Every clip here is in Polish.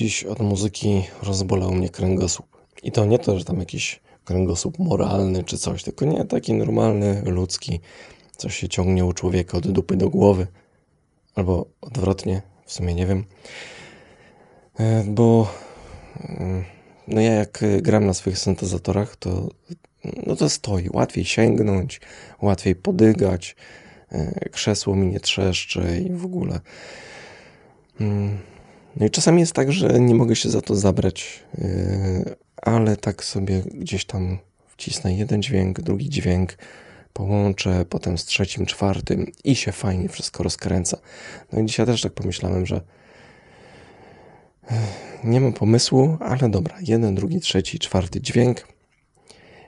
Dziś od muzyki rozbolał mnie kręgosłup. I to nie to, że tam jakiś kręgosłup moralny czy coś, tylko nie taki normalny, ludzki, co się ciągnie u człowieka od dupy do głowy. Albo odwrotnie, w sumie nie wiem. E, bo mm, no ja jak gram na swoich syntezatorach, to no to stoi. Łatwiej sięgnąć, łatwiej podygać, e, krzesło mi nie trzeszczy i w ogóle. No i czasami jest tak, że nie mogę się za to zabrać, yy, ale tak sobie gdzieś tam wcisnę jeden dźwięk, drugi dźwięk, połączę potem z trzecim, czwartym i się fajnie wszystko rozkręca. No i dzisiaj też tak pomyślałem, że yy, nie mam pomysłu, ale dobra, jeden, drugi, trzeci, czwarty dźwięk.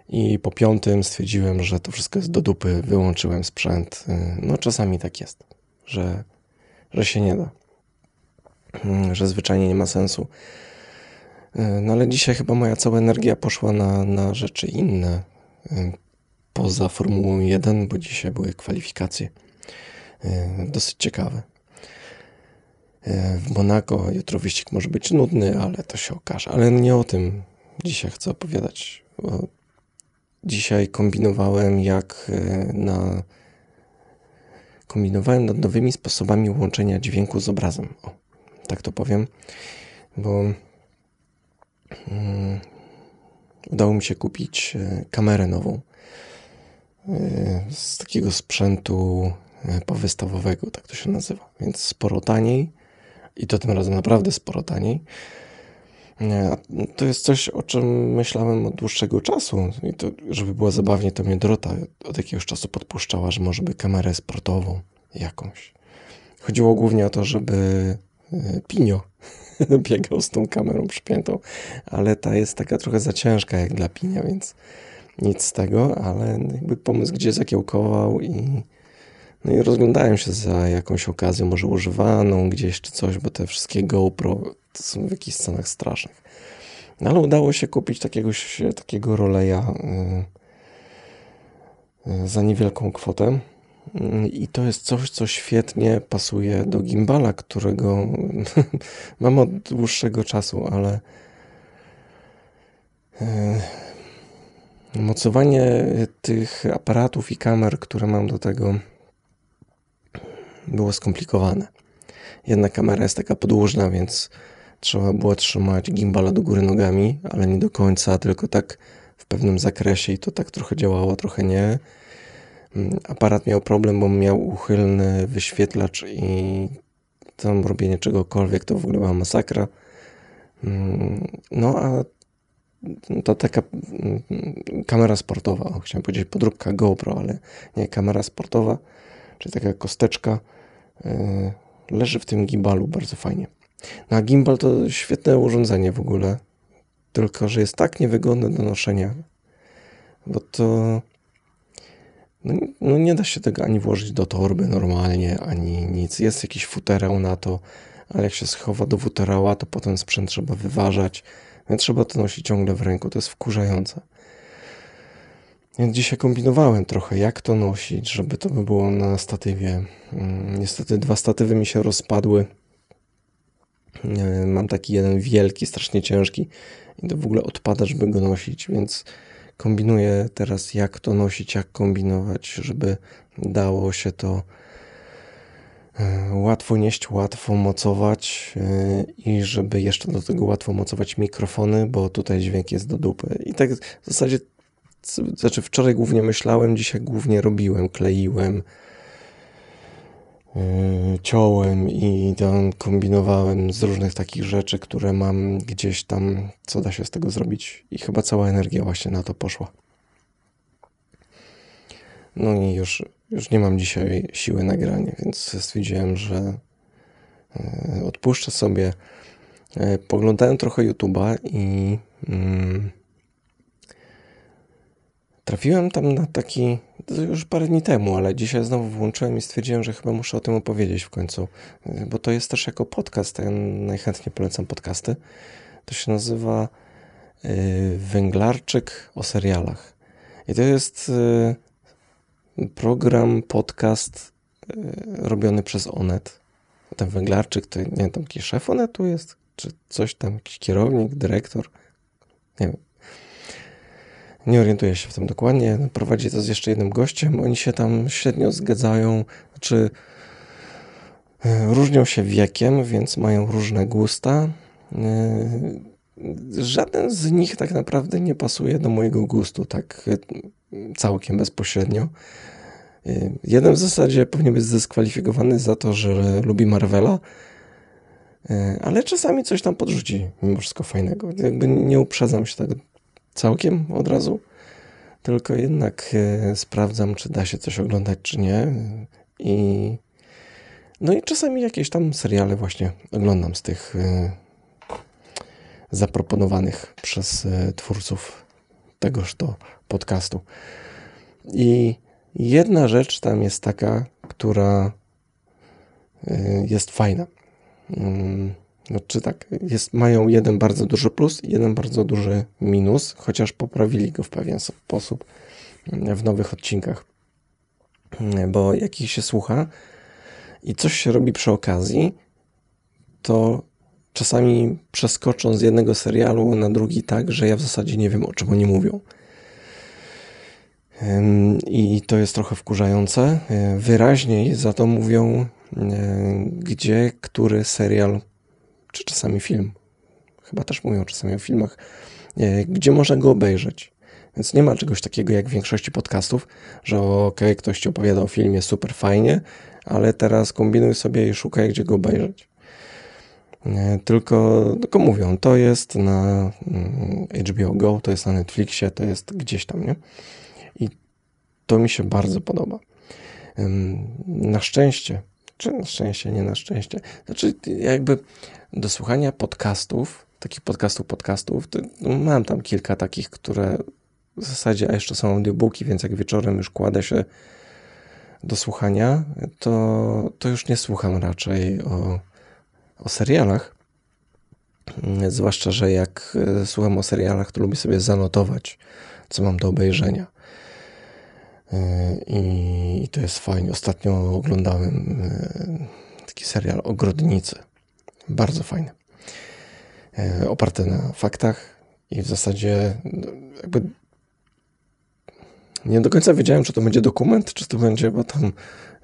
I po piątym stwierdziłem, że to wszystko jest do dupy, wyłączyłem sprzęt. Yy, no czasami tak jest, że, że się nie da. Że zwyczajnie nie ma sensu. E, no ale dzisiaj chyba moja cała energia poszła na, na rzeczy inne e, poza Formułą 1, bo dzisiaj były kwalifikacje e, dosyć ciekawe. W Monako jutro wyścig może być nudny, ale to się okaże. Ale nie o tym dzisiaj chcę opowiadać. Dzisiaj kombinowałem jak na kombinowałem nad nowymi sposobami łączenia dźwięku z obrazem. O tak to powiem, bo um, udało mi się kupić e, kamerę nową e, z takiego sprzętu e, powystawowego, tak to się nazywa, więc sporo taniej i to tym razem naprawdę sporo taniej. To jest coś, o czym myślałem od dłuższego czasu i to, żeby było zabawnie, to mnie Dorota od jakiegoś czasu podpuszczała, że może by kamerę sportową jakąś. Chodziło głównie o to, żeby Pinio biegał z tą kamerą przypiętą, ale ta jest taka trochę za ciężka jak dla Pinia, więc nic z tego, ale jakby pomysł gdzie zakiełkował i no i rozglądałem się za jakąś okazją, może używaną gdzieś czy coś, bo te wszystkie GoPro to są w jakichś scenach strasznych. No ale udało się kupić takiegoś, takiego roleja yy, za niewielką kwotę. I to jest coś, co świetnie pasuje do gimbala, którego mam od dłuższego czasu, ale e, mocowanie tych aparatów i kamer, które mam do tego, było skomplikowane. Jedna kamera jest taka podłużna, więc trzeba było trzymać gimbala do góry nogami, ale nie do końca, tylko tak w pewnym zakresie i to tak trochę działało, trochę nie. Aparat miał problem, bo miał uchylny wyświetlacz i tam robienie czegokolwiek to w ogóle była masakra. Mm, no a to taka mm, kamera sportowa, o, chciałem powiedzieć podróbka GoPro, ale nie kamera sportowa, czyli taka kosteczka e, leży w tym gimbalu bardzo fajnie. No a gimbal to świetne urządzenie w ogóle, tylko że jest tak niewygodne do noszenia, bo to no, no, nie da się tego ani włożyć do torby normalnie, ani nic. Jest jakiś futerał na to, ale jak się schowa do futerała, to potem sprzęt trzeba wyważać, więc trzeba to nosić ciągle w ręku. To jest wkurzające. Więc dzisiaj kombinowałem trochę, jak to nosić, żeby to by było na statywie. Mm, niestety dwa statywy mi się rozpadły. Mam taki jeden wielki, strasznie ciężki i to w ogóle odpada, żeby go nosić, więc kombinuję teraz, jak to nosić, jak kombinować, żeby dało się to e, łatwo nieść, łatwo mocować e, i żeby jeszcze do tego łatwo mocować mikrofony, bo tutaj dźwięk jest do dupy. I tak w zasadzie, znaczy wczoraj głównie myślałem, dzisiaj głównie robiłem, kleiłem, ciąłem i tam kombinowałem z różnych takich rzeczy, które mam gdzieś tam, co da się z tego zrobić. I chyba cała energia właśnie na to poszła. No i już, już nie mam dzisiaj siły nagrania, więc stwierdziłem, że y, odpuszczę sobie. Y, poglądałem trochę YouTube'a i mm, Trafiłem tam na taki, już parę dni temu, ale dzisiaj znowu włączyłem i stwierdziłem, że chyba muszę o tym opowiedzieć w końcu, bo to jest też jako podcast, ja najchętniej polecam podcasty. To się nazywa y, Węglarczyk o serialach. I to jest y, program, podcast y, robiony przez Onet. Ten Węglarczyk to, nie wiem, tam jakiś szef Onetu jest? czy coś tam, jakiś kierownik, dyrektor, nie wiem. Nie orientuję się w tym dokładnie. Prowadzi to z jeszcze jednym gościem. Oni się tam średnio zgadzają, znaczy e, różnią się wiekiem, więc mają różne gusta. E, żaden z nich tak naprawdę nie pasuje do mojego gustu, tak e, całkiem bezpośrednio. Jeden w zasadzie powinien być zdyskwalifikowany za to, że lubi Marvela, ale czasami coś tam podrzuci, mimo wszystko fajnego. Jakby nie uprzedzam się tego całkiem od razu, tylko jednak e, sprawdzam, czy da się coś oglądać, czy nie. I no i czasami jakieś tam seriale właśnie oglądam z tych e, zaproponowanych przez e, twórców tegoż to podcastu. I jedna rzecz tam jest taka, która jest fajna. Mm, no, czy tak, jest, mają jeden bardzo duży plus i jeden bardzo duży minus, chociaż poprawili go w pewien sposób w nowych odcinkach. Bo jak ich się słucha i coś się robi przy okazji, to czasami przeskoczą z jednego serialu na drugi tak, że ja w zasadzie nie wiem, o czym oni mówią. I to jest trochę wkurzające. Wyraźniej za to mówią, gdzie który serial czy czasami film. Chyba też mówią czasami o filmach, e, gdzie można go obejrzeć. Więc nie ma czegoś takiego jak w większości podcastów, że ok, ktoś ci opowiada o filmie super fajnie, ale teraz kombinuj sobie i szukaj, gdzie go obejrzeć. E, tylko, tylko mówią, to jest na mm, HBO Go, to jest na Netflixie, to jest gdzieś tam, nie? I to mi się bardzo podoba. Na szczęście, czy na szczęście, nie na szczęście, znaczy jakby do słuchania podcastów, takich podcastów, podcastów, no, mam tam kilka takich, które w zasadzie, a jeszcze są audiobooki, więc jak wieczorem już kładę się do słuchania, to, to już nie słucham raczej o, o serialach. Zwłaszcza, że jak e, słucham o serialach, to lubię sobie zanotować, co mam do obejrzenia. E, I, to jest fajnie. Ostatnio oglądałem e, taki serial Ogrodnicy. Bardzo fajne. E, oparte na faktach i w zasadzie jakby nie do końca wiedziałem, czy to będzie dokument, czy to będzie, bo tam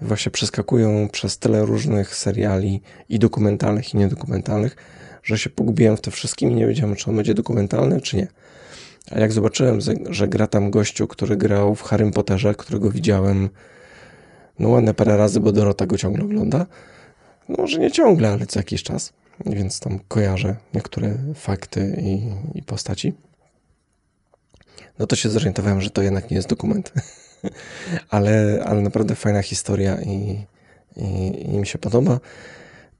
właśnie przeskakują przez tyle różnych seriali i dokumentalnych, i niedokumentalnych, że się pogubiłem w tym wszystkim i nie wiedziałem, czy on będzie dokumentalny, czy nie. A jak zobaczyłem, że gra tam gościu, który grał w Harrym Potterze, którego widziałem no ładne parę razy, bo Dorota go ciągle ogląda, może nie ciągle, ale co jakiś czas, więc tam kojarzę niektóre fakty i, i postaci. No to się zorientowałem, że to jednak nie jest dokument. ale, ale naprawdę fajna historia i, i, i mi się podoba.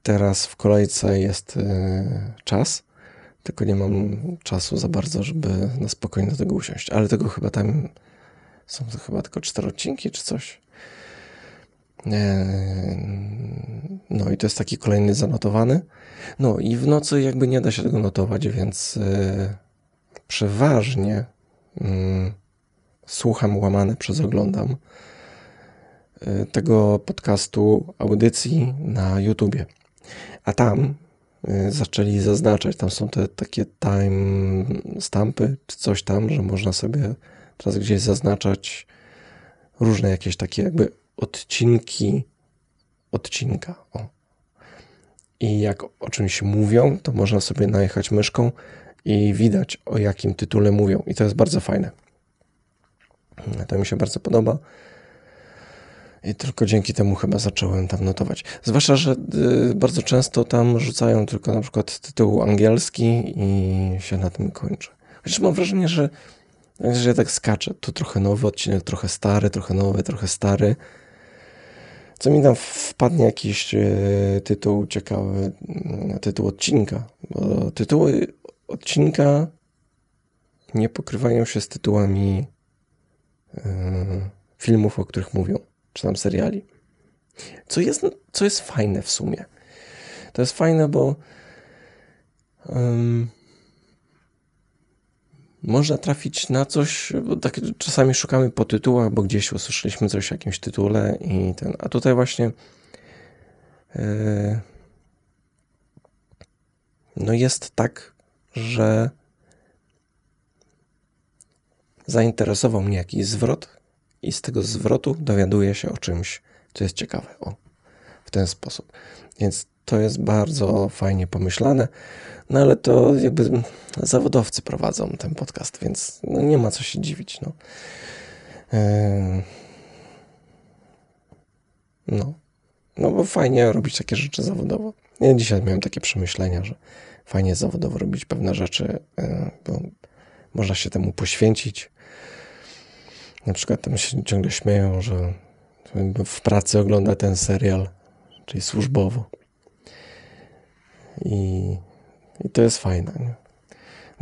Teraz w kolejce jest y, czas, tylko nie mam czasu za bardzo, żeby na spokojnie do tego usiąść. Ale tego chyba tam są to chyba tylko cztery odcinki czy coś. No i to jest taki kolejny zanotowany. No i w nocy jakby nie da się tego notować, więc e, przeważnie mm, słucham łamane przez oglądam e, tego podcastu audycji na YouTubie. A tam e, zaczęli zaznaczać, tam są te takie time stampy czy coś tam, że można sobie teraz gdzieś zaznaczać różne jakieś takie jakby odcinki odcinka. O. I jak o czymś mówią, to można sobie najechać myszką i widać o jakim tytule mówią. I to jest bardzo fajne. To mi się bardzo podoba. I tylko dzięki temu chyba zacząłem tam notować. Zwłaszcza, że y, bardzo często tam rzucają tylko na przykład tytuł angielski i się na tym kończy. Chociaż mam wrażenie, że, że ja tak skaczę. Tu trochę nowy odcinek, trochę stary, trochę nowy, trochę stary co mi tam wpadnie jakiś e, tytuł ciekawy, mm, tytuł odcinka. Bo tytuły odcinka nie pokrywają się z tytułami e, filmów, o których mówią, czy tam seriali. Co jest, co jest fajne w sumie. To jest fajne, bo um, można trafić na coś, bo tak czasami szukamy po tytułach, bo gdzieś usłyszeliśmy coś o jakimś tytule i ten, a tutaj właśnie yy, no jest tak, że zainteresował mnie jakiś zwrot i z tego zwrotu dowiaduję się o czymś, co jest ciekawe. O, w ten sposób. Więc to jest bardzo fajnie pomyślane, no ale to jakby zawodowcy prowadzą ten podcast, więc no nie ma co się dziwić. No. No. no bo fajnie robić takie rzeczy zawodowo. Ja dzisiaj miałem takie przemyślenia, że fajnie zawodowo robić pewne rzeczy, e, bo można się temu poświęcić. Na przykład tam się ciągle śmieją, że w pracy ogląda ten serial, czyli służbowo. I, i to jest fajne. Nie?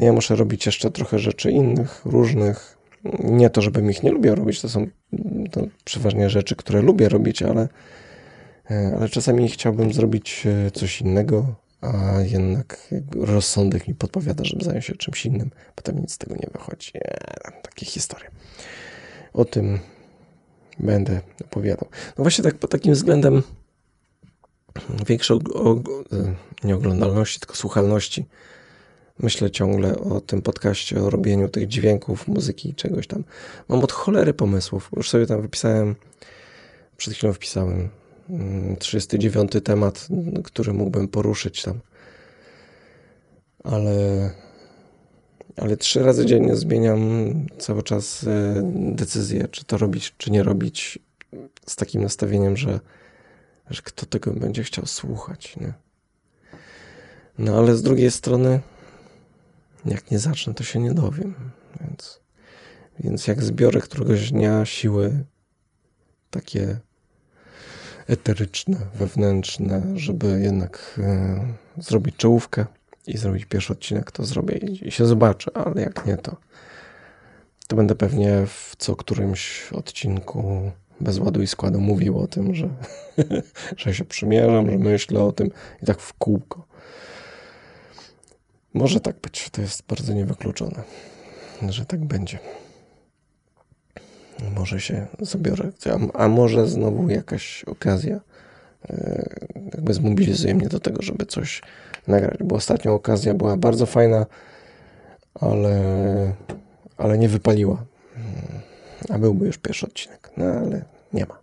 Ja muszę robić jeszcze trochę rzeczy innych, różnych. Nie to, żebym ich nie lubił robić, to są to przeważnie rzeczy, które lubię robić, ale, e, ale czasami chciałbym zrobić e, coś innego, a jednak rozsądek mi podpowiada, żeby zająć się czymś innym. Potem nic z tego nie wychodzi. Nie, takie historie. O tym będę opowiadał. No właśnie tak pod takim względem większej nie oglądalności, tylko słuchalności. Myślę ciągle o tym podcaście, o robieniu tych dźwięków, muzyki, czegoś tam. Mam od cholery pomysłów. Już sobie tam wypisałem, przed chwilą wpisałem 39 mm, temat, który mógłbym poruszyć tam. Ale, ale trzy razy dziennie zmieniam cały czas e, decyzję, czy to robić, czy nie robić, z takim nastawieniem, że, że kto tego będzie chciał słuchać. Nie? No ale z drugiej strony, jak nie zacznę, to się nie dowiem. Więc, więc jak zbiorę któregoś dnia siły takie eteryczne, wewnętrzne, żeby jednak e, zrobić czołówkę i zrobić pierwszy odcinek, to zrobię i, i się zobaczę, ale jak nie, to, to będę pewnie w co którymś odcinku bez ładu i składu mówił o tym, że, że się przymierzam, że myślę o tym i tak w kółko. Może tak być, to jest bardzo niewykluczone, że tak będzie. Może się zabiorę, a, może znowu jakaś okazja e, jakby zmobilizuje mnie do tego, żeby coś nagrać, bo ostatnia okazja była bardzo fajna, ale, ale nie wypaliła. A byłby już pierwszy odcinek, no ale nie ma.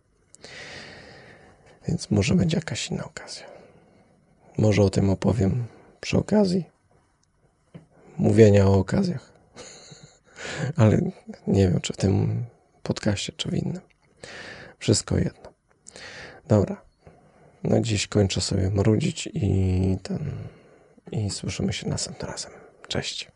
Więc może będzie jakaś inna okazja. Może o tym opowiem przy okazji mówienia o okazjach. Ale nie wiem, czy w tym podcaście, czy w innym. Wszystko jedno. Dobra. Na dziś kończę sobie marudzić i ten. I słyszymy się następnym razem. Cześć.